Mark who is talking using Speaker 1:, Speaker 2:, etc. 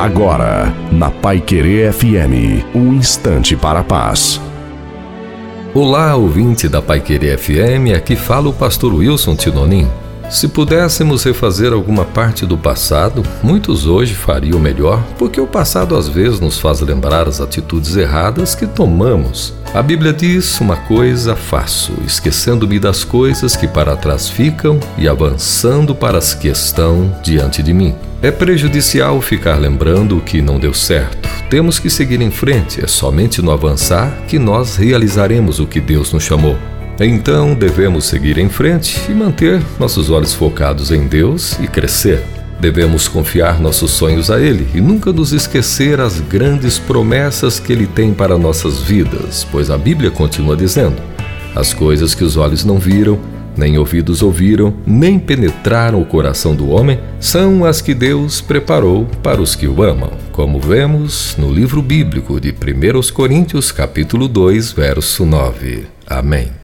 Speaker 1: Agora, na Pai Querer FM, um instante para a paz.
Speaker 2: Olá, ouvinte da Pai Querer FM, aqui fala o pastor Wilson Tinonim. Se pudéssemos refazer alguma parte do passado, muitos hoje fariam melhor, porque o passado às vezes nos faz lembrar as atitudes erradas que tomamos. A Bíblia diz: Uma coisa faço, esquecendo-me das coisas que para trás ficam e avançando para as que estão diante de mim. É prejudicial ficar lembrando o que não deu certo. Temos que seguir em frente, é somente no avançar que nós realizaremos o que Deus nos chamou. Então devemos seguir em frente e manter nossos olhos focados em Deus e crescer. Devemos confiar nossos sonhos a Ele e nunca nos esquecer as grandes promessas que Ele tem para nossas vidas, pois a Bíblia continua dizendo: as coisas que os olhos não viram, nem ouvidos ouviram, nem penetraram o coração do homem, são as que Deus preparou para os que o amam, como vemos no livro bíblico de 1 Coríntios, capítulo 2, verso 9. Amém.